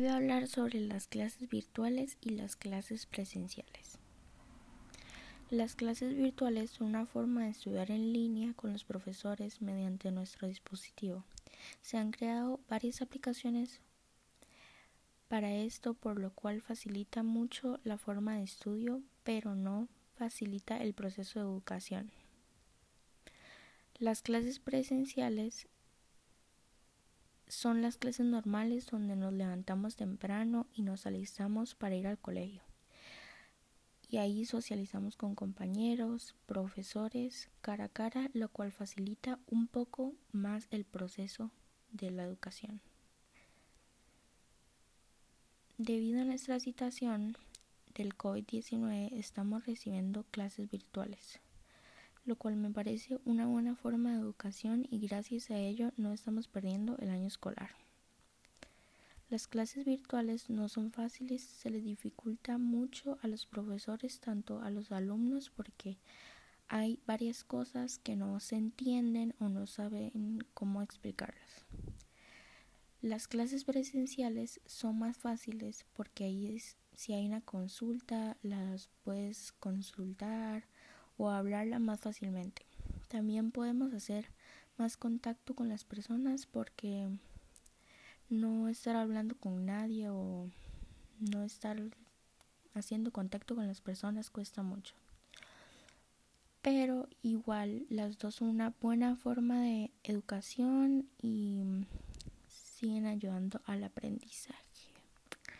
Voy a hablar sobre las clases virtuales y las clases presenciales. Las clases virtuales son una forma de estudiar en línea con los profesores mediante nuestro dispositivo. Se han creado varias aplicaciones para esto, por lo cual facilita mucho la forma de estudio, pero no facilita el proceso de educación. Las clases presenciales son las clases normales donde nos levantamos temprano y nos alistamos para ir al colegio. Y ahí socializamos con compañeros, profesores, cara a cara, lo cual facilita un poco más el proceso de la educación. Debido a nuestra situación del COVID-19 estamos recibiendo clases virtuales, lo cual me parece una buena forma de educación y gracias a ello no estamos perdiendo el año escolar. Las clases virtuales no son fáciles, se les dificulta mucho a los profesores, tanto a los alumnos, porque hay varias cosas que no se entienden o no saben cómo explicarlas. Las clases presenciales son más fáciles porque ahí si hay una consulta las puedes consultar o hablarla más fácilmente. También podemos hacer más contacto con las personas porque no estar hablando con nadie o no estar haciendo contacto con las personas cuesta mucho. Pero igual las dos son una buena forma de educación y siguen ayudando al aprendizaje.